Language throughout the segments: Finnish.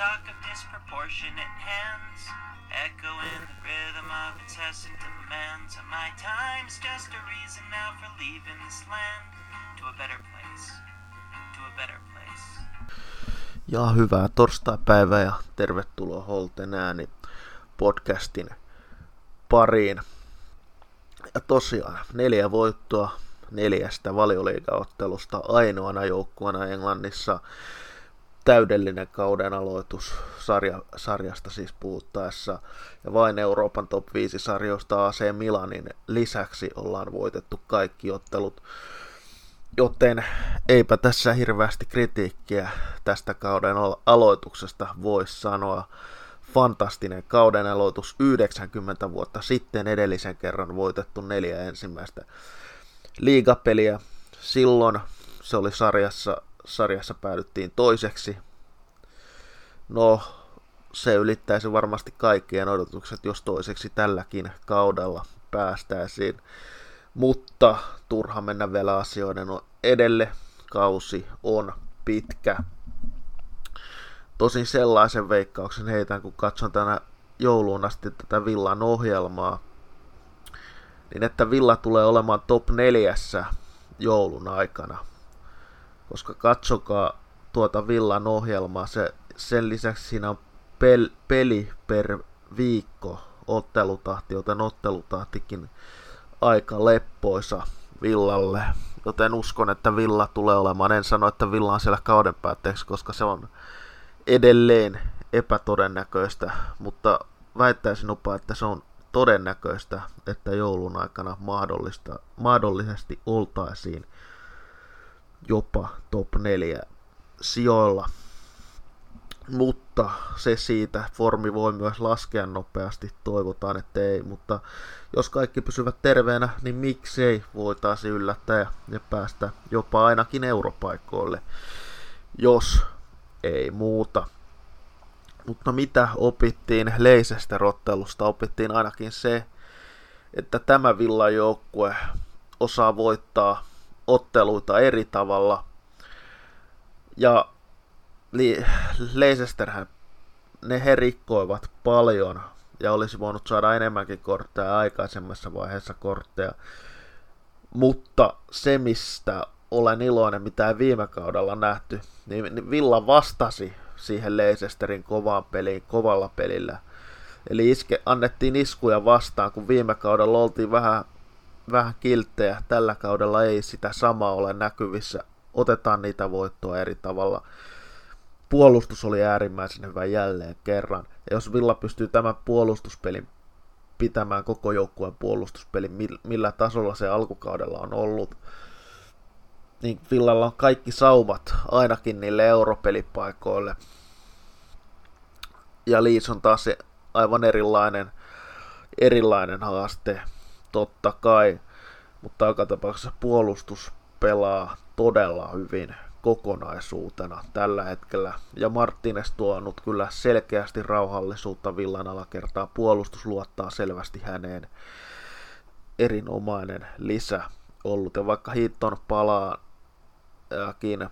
talk of disproportionate hands, echoing the rhythm of incessant demands. And my time's just a reason now for leaving this land to a better place, to a better place. Ja hyvää torstai-päivää ja tervetuloa Holten ääni podcastin pariin. Ja tosiaan neljä voittoa neljästä valioliigaottelusta ainoana joukkueena Englannissa. Täydellinen kauden aloitus sarja, sarjasta siis puhuttaessa. Ja vain Euroopan top 5 sarjoista AC Milanin lisäksi ollaan voitettu kaikki ottelut. Joten eipä tässä hirveästi kritiikkiä tästä kauden aloituksesta voi sanoa. Fantastinen kauden aloitus 90 vuotta sitten edellisen kerran voitettu neljä ensimmäistä liigapeliä. Silloin se oli sarjassa, sarjassa päädyttiin toiseksi. No, se ylittäisi varmasti kaikkien odotukset, jos toiseksi tälläkin kaudella päästäisiin. Mutta turha mennä vielä asioiden edelle. Kausi on pitkä. Tosin sellaisen veikkauksen heitän, kun katson tänä jouluun asti tätä Villan ohjelmaa, niin että Villa tulee olemaan top neljässä joulun aikana. Koska katsokaa tuota Villan ohjelmaa, se, sen lisäksi siinä on pel, peli per viikko ottelutahti, joten ottelutahtikin aika leppoisa Villalle. Joten uskon, että Villa tulee olemaan. En sano, että Villa on siellä kauden päätteeksi, koska se on edelleen epätodennäköistä, mutta väittäisin jopa, että se on todennäköistä, että joulun aikana mahdollista, mahdollisesti oltaisiin jopa top 4 sijoilla. Mutta se siitä, formi voi myös laskea nopeasti, toivotaan, että ei, mutta jos kaikki pysyvät terveenä, niin miksei voitaisiin yllättää ja päästä jopa ainakin europaikoille, jos ei muuta. Mutta mitä opittiin leisestä rottelusta? Opittiin ainakin se, että tämä villajoukkue osaa voittaa otteluita eri tavalla. Ja Leicesterhän ne he rikkoivat paljon ja olisi voinut saada enemmänkin kortteja aikaisemmassa vaiheessa kortteja. Mutta se, mistä olen iloinen, mitä ei viime kaudella nähty, niin Villa vastasi siihen Leicesterin kovaan peliin, kovalla pelillä. Eli iske, annettiin iskuja vastaan, kun viime kaudella oltiin vähän, vähän kilttejä. Tällä kaudella ei sitä samaa ole näkyvissä. Otetaan niitä voittoa eri tavalla. Puolustus oli äärimmäisen hyvä jälleen kerran. Ja jos Villa pystyy tämän puolustuspelin pitämään koko joukkueen puolustuspelin, millä tasolla se alkukaudella on ollut, niin Villalla on kaikki saumat ainakin niille europelipaikoille. Ja Leeds on taas se aivan erilainen, erilainen haaste, totta kai. Mutta joka tapauksessa puolustus pelaa todella hyvin kokonaisuutena tällä hetkellä. Ja Martinez tuonut kyllä selkeästi rauhallisuutta villan alakertaa. Puolustus luottaa selvästi häneen. Erinomainen lisä ollut. Ja vaikka Hitton palaa kiinni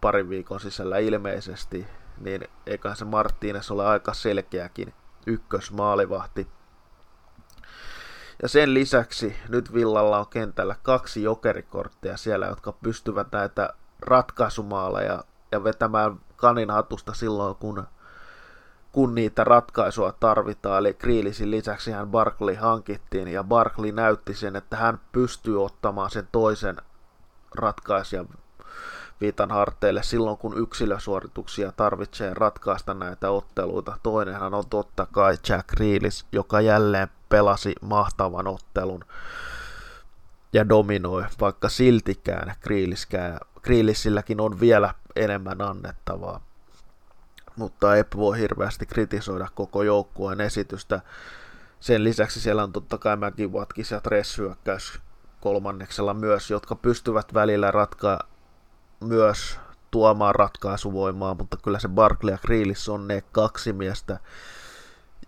parin viikon sisällä ilmeisesti, niin eiköhän se Martínez ole aika selkeäkin ykkösmaalivahti. Ja sen lisäksi nyt Villalla on kentällä kaksi jokerikorttia siellä, jotka pystyvät näitä ratkaisumaaleja ja vetämään kanin hatusta silloin, kun, kun niitä ratkaisua tarvitaan. Eli Kriilisin lisäksi hän Barkley hankittiin ja Barkley näytti sen, että hän pystyy ottamaan sen toisen ratkaisijan viitan harteille silloin, kun yksilösuorituksia tarvitsee ratkaista näitä otteluita. Toinenhan on totta kai Jack Reelis, joka jälleen pelasi mahtavan ottelun ja dominoi, vaikka siltikään Grealissilläkin on vielä enemmän annettavaa. Mutta ei voi hirveästi kritisoida koko joukkueen esitystä. Sen lisäksi siellä on totta kai Mäki Watkis ja Tress kolmanneksella myös, jotka pystyvät välillä ratkaa myös tuomaan ratkaisuvoimaa, mutta kyllä se Barkley ja Grealish on ne kaksi miestä,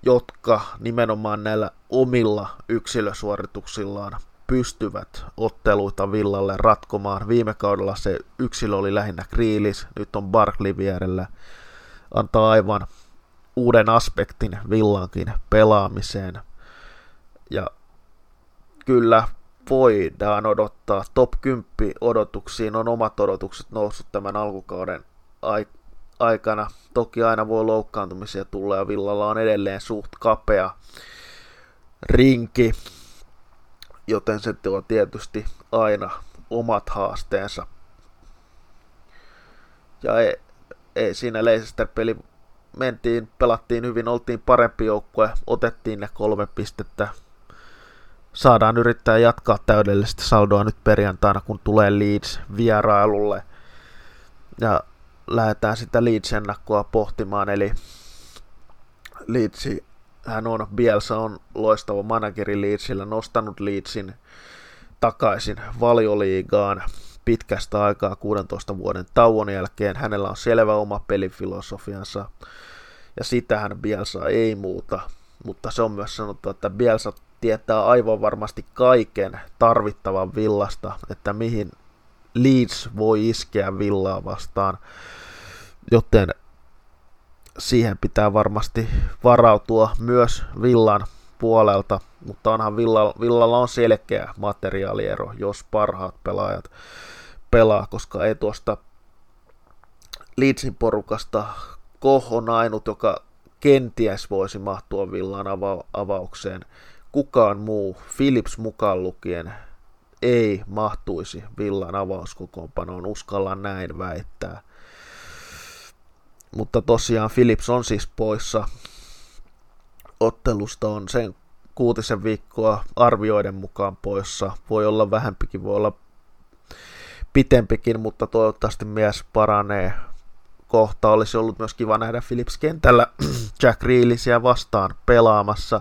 jotka nimenomaan näillä omilla yksilösuorituksillaan pystyvät otteluita Villalle ratkomaan. Viime kaudella se yksilö oli lähinnä Grealish, nyt on Barkley vierellä. Antaa aivan uuden aspektin villankin pelaamiseen. Ja kyllä voidaan odottaa. Top 10 odotuksiin on omat odotukset noussut tämän alkukauden aikana. Toki aina voi loukkaantumisia tulla ja Villalla on edelleen suht kapea rinki, joten se on tietysti aina omat haasteensa. Ja ei, ei siinä Leicester-peli mentiin, pelattiin hyvin, oltiin parempi joukkue, otettiin ne kolme pistettä. Saadaan yrittää jatkaa täydellistä saldoa nyt perjantaina, kun tulee Leeds vierailulle. Ja lähdetään sitä Leeds-ennakkoa pohtimaan, eli Leedsi, hän on, Bielsa on loistava manageri Leedsillä, nostanut Leedsin takaisin valioliigaan pitkästä aikaa 16 vuoden tauon jälkeen. Hänellä on selvä oma pelifilosofiansa ja sitähän Bielsa ei muuta, mutta se on myös sanottu, että Bielsa tietää aivan varmasti kaiken tarvittavan villasta, että mihin Leeds voi iskeä villaa vastaan, joten siihen pitää varmasti varautua myös villan puolelta, mutta onhan villalla, villalla on selkeä materiaaliero, jos parhaat pelaajat pelaa, koska ei tuosta Leedsin porukasta Koh on ainut, joka kenties voisi mahtua villan ava- avaukseen. Kukaan muu, Philips mukaan lukien, ei mahtuisi villan avauskokoonpanoon, uskalla näin väittää. Mutta tosiaan Philips on siis poissa ottelusta, on sen kuutisen viikkoa arvioiden mukaan poissa. Voi olla vähempikin, voi olla pitempikin, mutta toivottavasti mies paranee. Kohta olisi ollut myös kiva nähdä Philips kentällä Jack Reelisiä vastaan pelaamassa.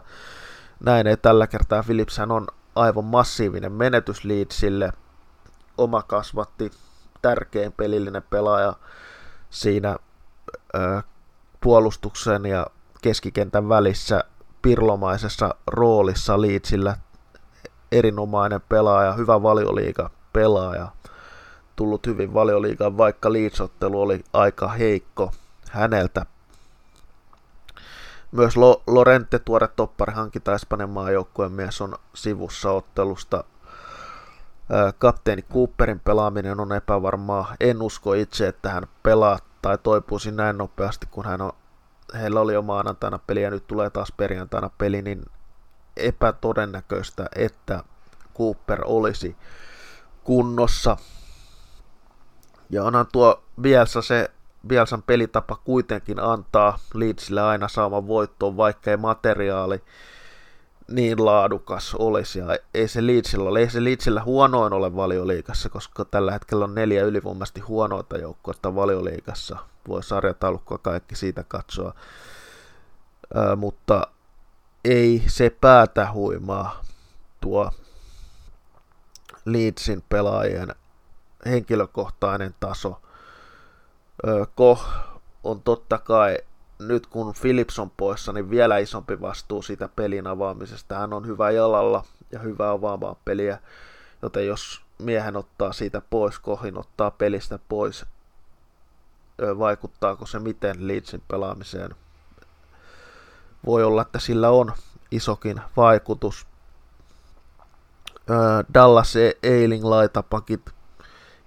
Näin ei tällä kertaa. Philips on aivan massiivinen menetys Leedsille. Oma kasvatti, tärkein pelillinen pelaaja siinä ö, puolustuksen ja keskikentän välissä pirlomaisessa roolissa Leedsillä. Erinomainen pelaaja, hyvä valioliiga pelaaja tullut hyvin valioliigaan, vaikka Leeds-ottelu oli aika heikko häneltä. Myös Lorente, tuore toppari hankita Espanjan maajoukkueen mies, on sivussa ottelusta. Kapteeni Cooperin pelaaminen on epävarmaa. En usko itse, että hän pelaa tai toipuisi näin nopeasti, kun hän on, heillä oli jo maanantaina peli ja nyt tulee taas perjantaina peli, niin epätodennäköistä, että Cooper olisi kunnossa. Ja onhan tuo Bielsa se, Bielsan pelitapa kuitenkin antaa Leedsille aina saaman voittoon, vaikka ei materiaali niin laadukas olisi. Ja ei se Leedsillä ole, ei se Leedsillä huonoin ole valioliikassa, koska tällä hetkellä on neljä ylivoimaisesti huonoita joukkoa valioliikassa. Voi sarjataulukkoa kaikki siitä katsoa. Ää, mutta ei se päätä huimaa tuo Leedsin pelaajien henkilökohtainen taso. Koh on totta kai nyt kun Philips on poissa, niin vielä isompi vastuu siitä pelin avaamisesta. Hän on hyvä jalalla ja hyvä avaamaan peliä, joten jos miehen ottaa siitä pois, kohin ottaa pelistä pois, vaikuttaako se miten Leedsin pelaamiseen? Voi olla, että sillä on isokin vaikutus. Dallas Eiling laitapakit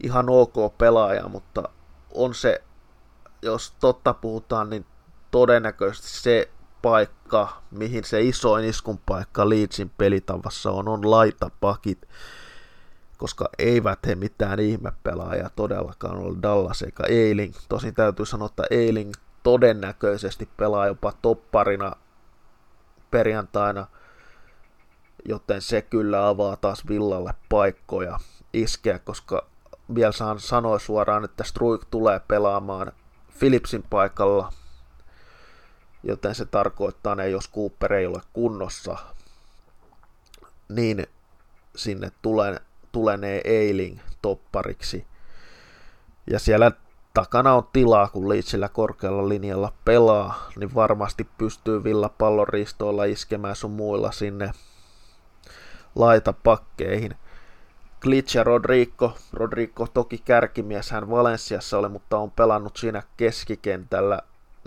ihan ok pelaaja, mutta on se, jos totta puhutaan, niin todennäköisesti se paikka, mihin se isoin iskun paikka Leedsin pelitavassa on, on laitapakit, koska eivät he mitään ihmepelaajia todellakaan ole Dallas eikä Eiling. Tosin täytyy sanoa, että Eiling todennäköisesti pelaa jopa topparina perjantaina, joten se kyllä avaa taas Villalle paikkoja iskeä, koska Bielsa sanoi suoraan, että Struik tulee pelaamaan Philipsin paikalla, joten se tarkoittaa, että jos Cooper ei ole kunnossa, niin sinne tulee, tulenee Eiling toppariksi. Ja siellä takana on tilaa, kun Leedsillä korkealla linjalla pelaa, niin varmasti pystyy Villa pallon ristoilla iskemään sun muilla sinne laitapakkeihin. Glitch ja Rodrigo. Rodrigo toki kärkimies hän Valensiassa oli, mutta on pelannut siinä keskikentällä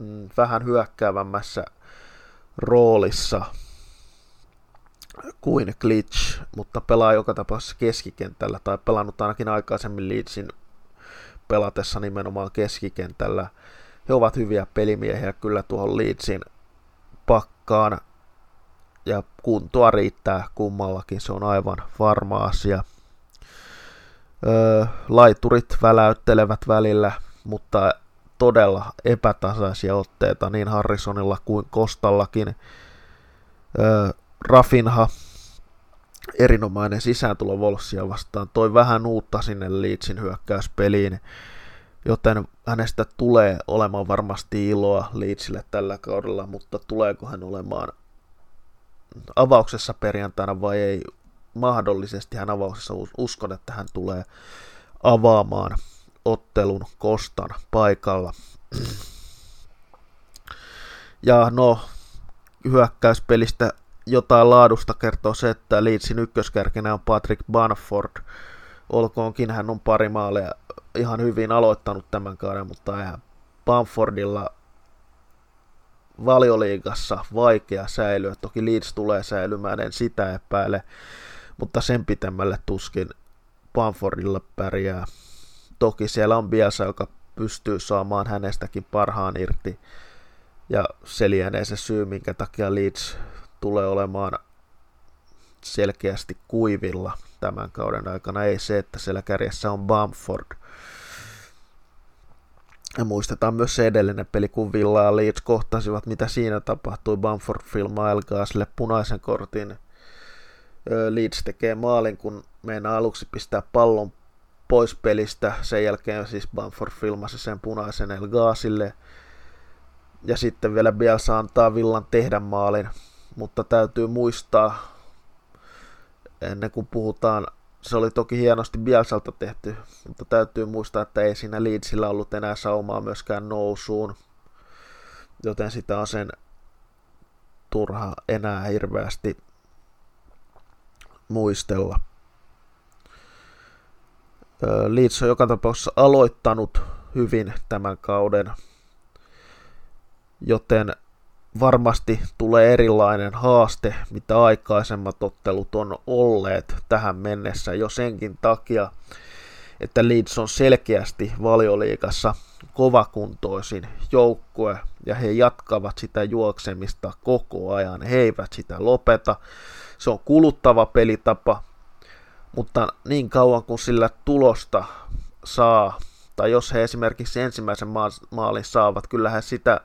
mm, vähän hyökkäävämmässä roolissa kuin Glitch, mutta pelaa joka tapauksessa keskikentällä, tai pelannut ainakin aikaisemmin Leedsin pelatessa nimenomaan keskikentällä. He ovat hyviä pelimiehiä kyllä tuohon Leedsin pakkaan, ja kuntoa riittää kummallakin, se on aivan varma asia. Öö, laiturit väläyttelevät välillä, mutta todella epätasaisia otteita niin Harrisonilla kuin Kostallakin. Öö, Rafinha, erinomainen sisääntulo Volssia vastaan, toi vähän uutta sinne Leedsin hyökkäyspeliin, joten hänestä tulee olemaan varmasti iloa Leedsille tällä kaudella, mutta tuleeko hän olemaan avauksessa perjantaina vai ei, mahdollisesti hän avauksessa uskon, että hän tulee avaamaan ottelun Kostan paikalla. Ja no, hyökkäyspelistä jotain laadusta kertoo se, että Leedsin ykköskärkenä on Patrick Banford. Olkoonkin hän on pari maalia ihan hyvin aloittanut tämän kauden, mutta eihän Banfordilla valioliigassa vaikea säilyä. Toki Leeds tulee säilymään, en sitä epäile, mutta sen pitemmälle tuskin Banfordilla pärjää. Toki siellä on Bielsa, joka pystyy saamaan hänestäkin parhaan irti. Ja se lienee se syy, minkä takia Leeds tulee olemaan selkeästi kuivilla tämän kauden aikana. Ei se, että siellä kärjessä on Bamford. Ja muistetaan myös se edellinen peli, kun Villa ja Leeds kohtasivat, mitä siinä tapahtui. Bamford filmaa Elgaasille punaisen kortin. Leeds tekee maalin, kun meinaa aluksi pistää pallon pois pelistä. Sen jälkeen siis Bamford filmasi sen punaisen Elgaasille. Ja sitten vielä Bielsa antaa Villan tehdä maalin mutta täytyy muistaa, ennen kuin puhutaan, se oli toki hienosti Bielsalta tehty, mutta täytyy muistaa, että ei siinä Leedsillä ollut enää saumaa myöskään nousuun, joten sitä on sen turha enää hirveästi muistella. Leeds on joka tapauksessa aloittanut hyvin tämän kauden, joten varmasti tulee erilainen haaste, mitä aikaisemmat ottelut on olleet tähän mennessä jo senkin takia, että Leeds on selkeästi valioliikassa kovakuntoisin joukkue ja he jatkavat sitä juoksemista koko ajan. He eivät sitä lopeta. Se on kuluttava pelitapa, mutta niin kauan kuin sillä tulosta saa, tai jos he esimerkiksi ensimmäisen maalin saavat, kyllähän sitä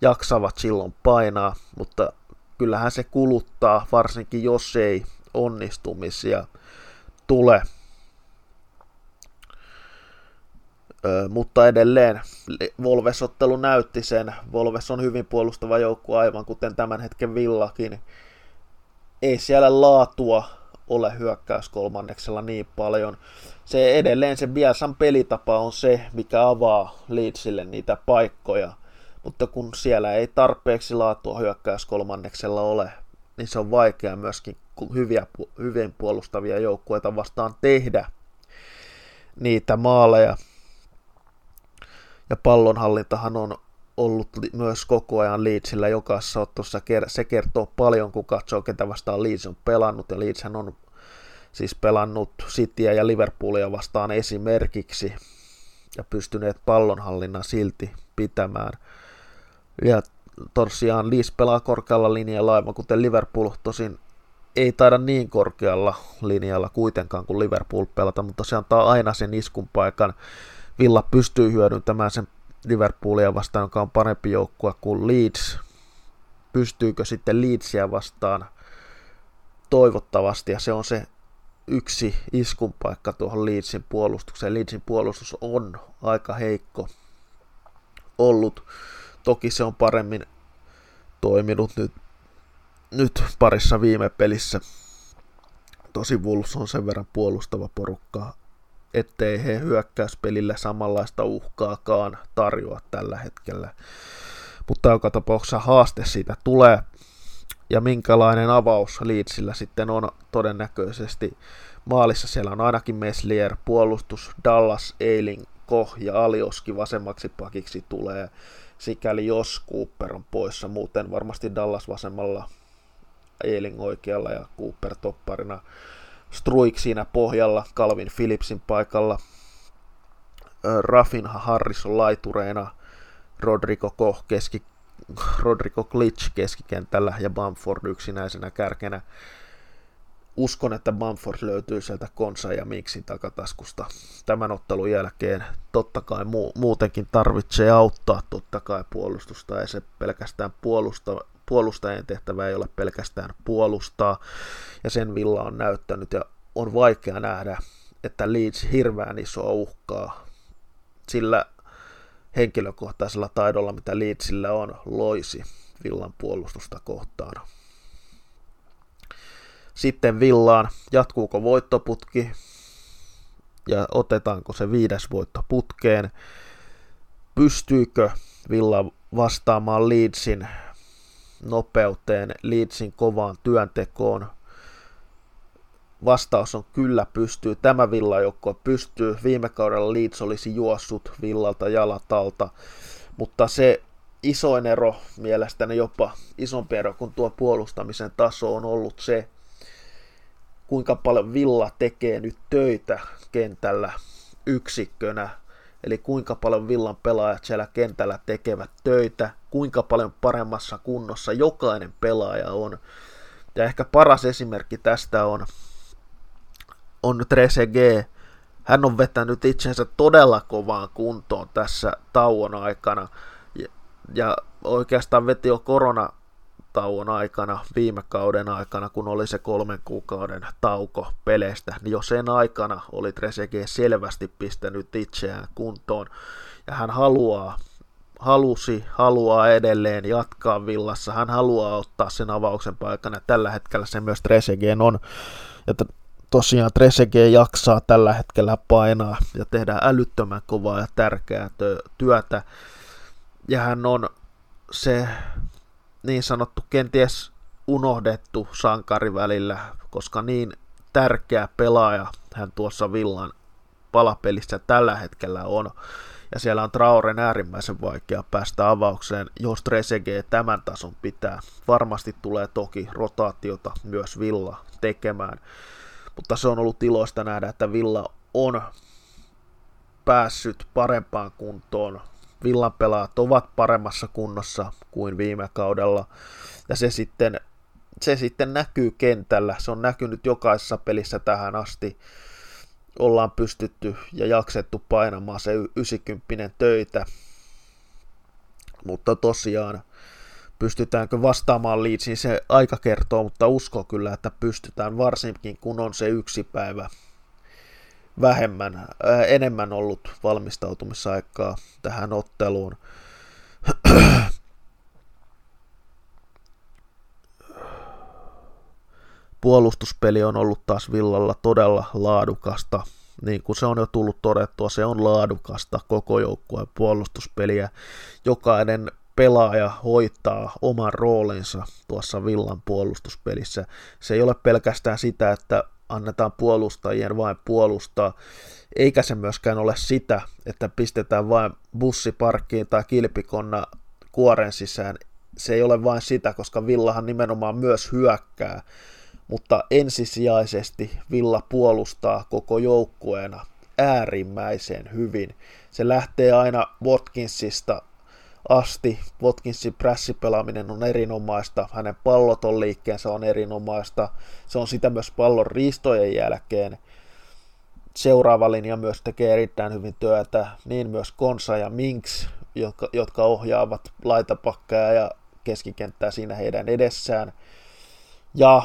jaksavat silloin painaa, mutta kyllähän se kuluttaa, varsinkin jos ei onnistumisia tule. Ö, mutta edelleen Volves-ottelu näytti sen. Volves on hyvin puolustava joukkue, aivan kuten tämän hetken Villakin. Ei siellä laatua ole hyökkäys kolmanneksella niin paljon. Se edelleen se Bielsan pelitapa on se, mikä avaa Leedsille niitä paikkoja – mutta kun siellä ei tarpeeksi laatua hyökkäys kolmanneksella ole, niin se on vaikea myöskin hyviä, hyvin puolustavia joukkueita vastaan tehdä niitä maaleja. Ja pallonhallintahan on ollut myös koko ajan Leedsillä jokaisessa ottossa. Se kertoo paljon, kun katsoo, ketä vastaan Leeds on pelannut. Ja Leedshän on siis pelannut Cityä ja Liverpoolia vastaan esimerkiksi ja pystyneet pallonhallinnan silti pitämään. Ja tosiaan Leeds pelaa korkealla linjalla aivan kuten Liverpool, tosin ei taida niin korkealla linjalla kuitenkaan kuin Liverpool pelata, mutta se antaa aina sen iskun paikan. Villa pystyy hyödyntämään sen Liverpoolia vastaan, joka on parempi joukkue kuin Leeds. Pystyykö sitten Leedsia vastaan? Toivottavasti, ja se on se yksi iskun paikka tuohon Leedsin puolustukseen. Leedsin puolustus on aika heikko ollut Toki se on paremmin toiminut nyt, nyt parissa viime pelissä. Tosi Wolves on sen verran puolustava porukka, ettei he hyökkäyspelille samanlaista uhkaakaan tarjoa tällä hetkellä. Mutta joka tapauksessa haaste siitä tulee. Ja minkälainen avaus Leedsillä sitten on todennäköisesti. Maalissa siellä on ainakin Meslier, puolustus Dallas, Eiling, Koh ja Alioski vasemmaksi pakiksi tulee, sikäli jos Cooper on poissa. Muuten varmasti Dallas vasemmalla, Eiling oikealla ja Cooper topparina. Struik siinä pohjalla, Calvin Phillipsin paikalla. Rafinha Harrison laitureina, Rodrigo Koh keski, Rodrigo Glitch keskikentällä ja Bamford yksinäisenä kärkenä uskon, että Bamford löytyy sieltä Konsa ja Miksin takataskusta tämän ottelun jälkeen. Totta kai mu- muutenkin tarvitsee auttaa totta kai puolustusta, ei se pelkästään puolusta, puolustajien tehtävä ei ole pelkästään puolustaa, ja sen Villa on näyttänyt, ja on vaikea nähdä, että Leeds hirveän isoa uhkaa, sillä henkilökohtaisella taidolla, mitä Leedsillä on, loisi Villan puolustusta kohtaan. Sitten Villaan, jatkuuko voittoputki ja otetaanko se viides voitto putkeen. Pystyykö Villa vastaamaan Leedsin nopeuteen, Leedsin kovaan työntekoon? Vastaus on kyllä pystyy. Tämä Villa-joukkue pystyy. Viime kaudella Leeds olisi juossut Villalta jalatalta, mutta se isoin ero, mielestäni jopa isompi ero kuin tuo puolustamisen taso on ollut se, kuinka paljon Villa tekee nyt töitä kentällä yksikkönä, eli kuinka paljon Villan pelaajat siellä kentällä tekevät töitä, kuinka paljon paremmassa kunnossa jokainen pelaaja on. Ja ehkä paras esimerkki tästä on, on Trezeguet. Hän on vetänyt itsensä todella kovaan kuntoon tässä tauon aikana. Ja, ja oikeastaan veti jo korona tauon aikana, viime kauden aikana, kun oli se kolmen kuukauden tauko peleistä, niin jo sen aikana oli Trezeguet selvästi pistänyt itseään kuntoon, ja hän haluaa, halusi, haluaa edelleen jatkaa villassa, hän haluaa ottaa sen avauksen paikan, ja tällä hetkellä se myös Trezeguet on, ja tosiaan Trezeguet jaksaa tällä hetkellä painaa ja tehdä älyttömän kovaa ja tärkeää työtä, ja hän on se niin sanottu kenties unohdettu sankari välillä, koska niin tärkeä pelaaja hän tuossa Villan palapelissä tällä hetkellä on. Ja siellä on Trauren äärimmäisen vaikea päästä avaukseen, jos Trezeguet tämän tason pitää. Varmasti tulee toki rotaatiota myös Villa tekemään. Mutta se on ollut iloista nähdä, että Villa on päässyt parempaan kuntoon Villan pelaat ovat paremmassa kunnossa kuin viime kaudella. Ja se sitten, se sitten näkyy kentällä. Se on näkynyt jokaisessa pelissä tähän asti. Ollaan pystytty ja jaksettu painamaan se 90 töitä. Mutta tosiaan, pystytäänkö vastaamaan Leedsiin, se aika kertoo, mutta usko kyllä, että pystytään, varsinkin kun on se yksi päivä vähemmän, ää, enemmän ollut valmistautumisaikaa tähän otteluun. Puolustuspeli on ollut taas Villalla todella laadukasta. Niin kuin se on jo tullut todettua, se on laadukasta koko joukkueen puolustuspeliä. Jokainen pelaaja hoitaa oman roolinsa tuossa Villan puolustuspelissä. Se ei ole pelkästään sitä, että annetaan puolustajien vain puolustaa, eikä se myöskään ole sitä, että pistetään vain bussiparkkiin tai kilpikonna kuoren sisään. Se ei ole vain sitä, koska Villahan nimenomaan myös hyökkää, mutta ensisijaisesti Villa puolustaa koko joukkueena äärimmäisen hyvin. Se lähtee aina Watkinsista asti. Watkinsin prässipelaaminen on erinomaista, hänen palloton liikkeensä on erinomaista, se on sitä myös pallon riistojen jälkeen. Seuraava linja myös tekee erittäin hyvin työtä, niin myös Konsa ja Minks, jotka, jotka ohjaavat laitapakkaa ja keskikenttää siinä heidän edessään. Ja,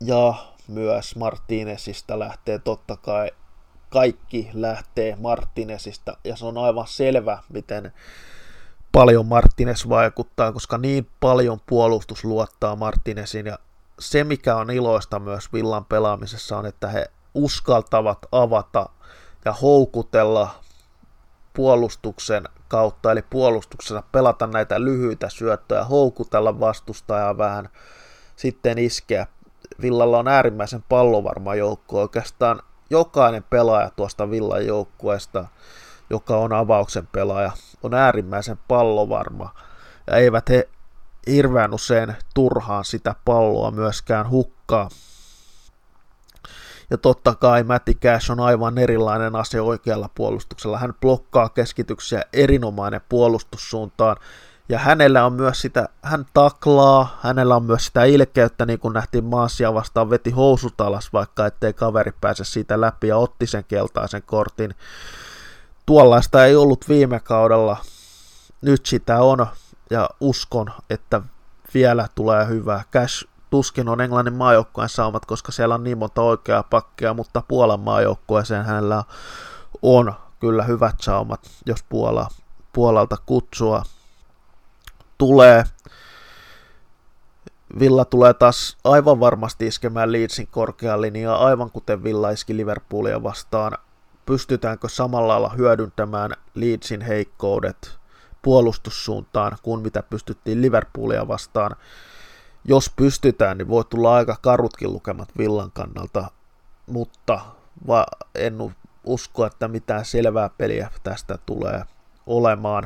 ja myös Martinezista lähtee totta kai kaikki lähtee Martinesista. Ja se on aivan selvä, miten paljon Martinez vaikuttaa, koska niin paljon puolustus luottaa Martinesin ja se mikä on iloista myös Villan pelaamisessa on, että he uskaltavat avata ja houkutella puolustuksen kautta, eli puolustuksessa pelata näitä lyhyitä syöttöjä, houkutella vastustajaa vähän, sitten iskeä. Villalla on äärimmäisen pallovarma joukko, oikeastaan jokainen pelaaja tuosta Villan joukkueesta, joka on avauksen pelaaja, on äärimmäisen pallovarma. Ja eivät he hirveän usein turhaan sitä palloa myöskään hukkaa. Ja totta kai Matti Cash on aivan erilainen asia oikealla puolustuksella. Hän blokkaa keskityksiä erinomainen puolustussuuntaan. Ja hänellä on myös sitä, hän taklaa, hänellä on myös sitä ilkeyttä, niin kuin nähtiin Maasia vastaan, veti housut alas, vaikka ettei kaveri pääse siitä läpi ja otti sen keltaisen kortin. Tuollaista ei ollut viime kaudella, nyt sitä on, ja uskon, että vielä tulee hyvää. Cash tuskin on Englannin maajoukkueen saumat, koska siellä on niin monta oikeaa pakkia, mutta Puolan maajoukkueeseen hänellä on kyllä hyvät saumat, jos Puola, Puolalta kutsua tulee. Villa tulee taas aivan varmasti iskemään Leedsin korkean linjaa, aivan kuten Villa iski Liverpoolia vastaan. Pystytäänkö samalla lailla hyödyntämään Leedsin heikkoudet puolustussuuntaan kuin mitä pystyttiin Liverpoolia vastaan? Jos pystytään, niin voi tulla aika karutkin lukemat Villan kannalta, mutta en usko, että mitään selvää peliä tästä tulee olemaan.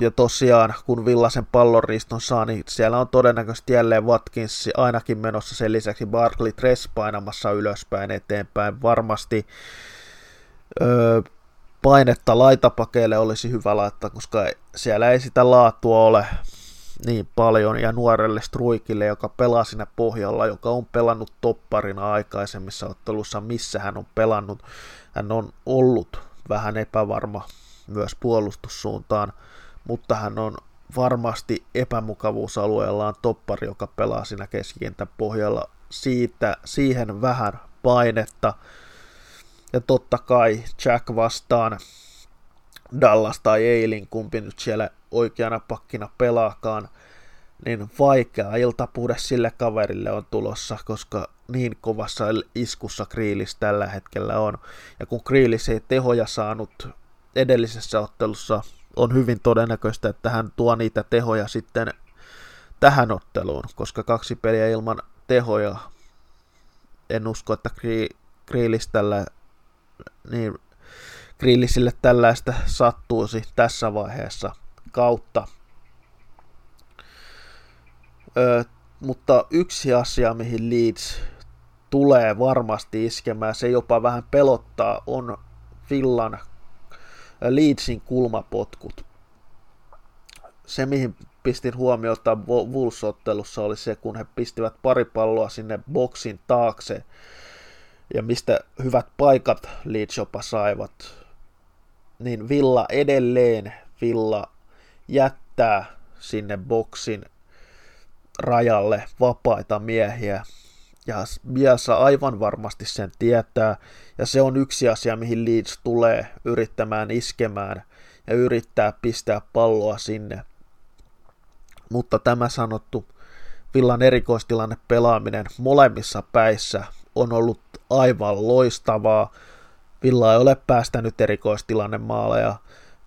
Ja tosiaan, kun Villasen pallonriston saa, niin siellä on todennäköisesti jälleen Watkins ainakin menossa sen lisäksi Barkley Tress painamassa ylöspäin eteenpäin. Varmasti öö, painetta laitapakeille olisi hyvä laittaa, koska siellä ei sitä laatua ole niin paljon, ja nuorelle Struikille, joka pelaa siinä pohjalla, joka on pelannut topparina aikaisemmissa ottelussa, missä hän on pelannut. Hän on ollut vähän epävarma myös puolustussuuntaan, mutta hän on varmasti epämukavuusalueellaan toppari, joka pelaa siinä keskikentän pohjalla. Siitä, siihen vähän painetta. Ja totta kai Jack vastaan Dallas tai Eilin, kumpi nyt siellä oikeana pakkina pelaakaan, niin vaikea iltapuhde sille kaverille on tulossa, koska niin kovassa iskussa Kriilis tällä hetkellä on. Ja kun Kriilis ei tehoja saanut edellisessä ottelussa on hyvin todennäköistä, että hän tuo niitä tehoja sitten tähän otteluun, koska kaksi peliä ilman tehoja, en usko, että tällä, niin Grillisille tällaista sattuisi tässä vaiheessa kautta. Ö, mutta yksi asia, mihin Leeds tulee varmasti iskemään, se jopa vähän pelottaa, on Villan Leedsin kulmapotkut. Se, mihin pistin huomiota Wolves-ottelussa oli se, kun he pistivät pari palloa sinne boksin taakse. Ja mistä hyvät paikat Leeds jopa saivat, niin Villa edelleen. Villa jättää sinne boksin rajalle vapaita miehiä ja Bielsa aivan varmasti sen tietää, ja se on yksi asia, mihin Leeds tulee yrittämään iskemään ja yrittää pistää palloa sinne. Mutta tämä sanottu Villan erikoistilanne pelaaminen molemmissa päissä on ollut aivan loistavaa. Villa ei ole päästänyt erikoistilanne maaleja.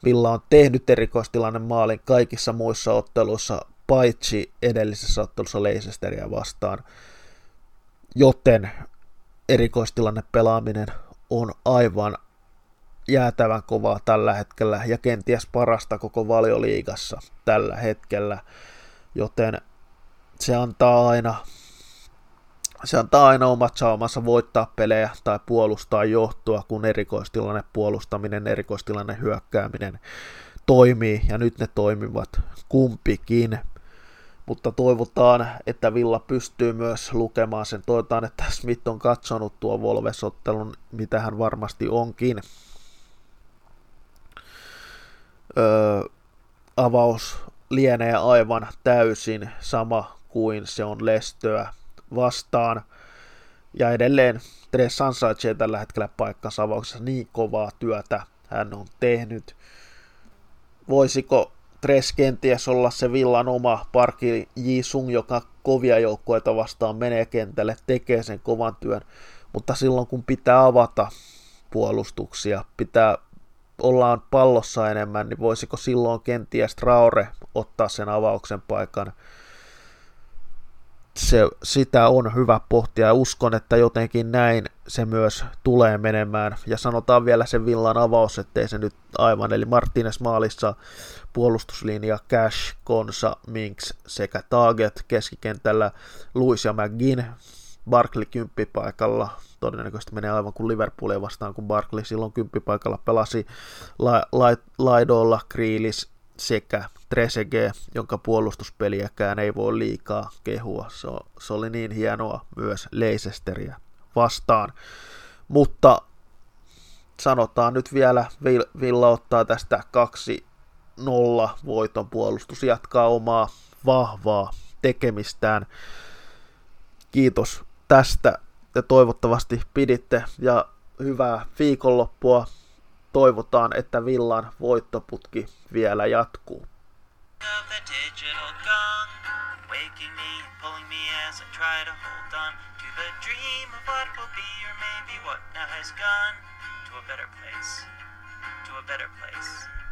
Villa on tehnyt erikoistilanne maalin kaikissa muissa otteluissa, paitsi edellisessä ottelussa Leicesteria vastaan joten erikoistilanne pelaaminen on aivan jäätävän kovaa tällä hetkellä ja kenties parasta koko valioliigassa tällä hetkellä, joten se antaa aina se antaa aina omat saumansa voittaa pelejä tai puolustaa johtoa, kun erikoistilanne puolustaminen, erikoistilanne hyökkääminen toimii, ja nyt ne toimivat kumpikin mutta toivotaan, että Villa pystyy myös lukemaan sen. Toivotaan, että Smith on katsonut tuo Volvesottelun, mitä hän varmasti onkin. Öö, avaus lienee aivan täysin sama kuin se on Lestöä vastaan. Ja edelleen Tres ansaitsee tällä hetkellä paikkansa avauksessa niin kovaa työtä hän on tehnyt. Voisiko Tres kenties olla se villan oma parki Sung, joka kovia joukkoita vastaan menee kentälle, tekee sen kovan työn, mutta silloin kun pitää avata puolustuksia, pitää ollaan pallossa enemmän, niin voisiko silloin kenties Traore ottaa sen avauksen paikan. Se, sitä on hyvä pohtia. Ja uskon, että jotenkin näin se myös tulee menemään. Ja sanotaan vielä se villan avaus, ettei se nyt aivan, eli Martinez maalissa puolustuslinja Cash, Konsa, Minks sekä Target keskikentällä, Luis ja McGinn, Barkley kymppipaikalla, todennäköisesti menee aivan kuin Liverpoolia vastaan, kun Barkley silloin kymppipaikalla pelasi. La, la, laidoilla, Kriilis sekä Tresege, jonka puolustuspeliäkään ei voi liikaa kehua. Se, se oli niin hienoa myös Leicesteria vastaan. Mutta sanotaan nyt vielä, Villa ottaa tästä kaksi nolla voiton puolustus, jatkaa omaa vahvaa tekemistään. Kiitos tästä ja toivottavasti piditte ja hyvää viikonloppua. Toivotaan, että Villan voittoputki vielä jatkuu. to a better place, to a better place.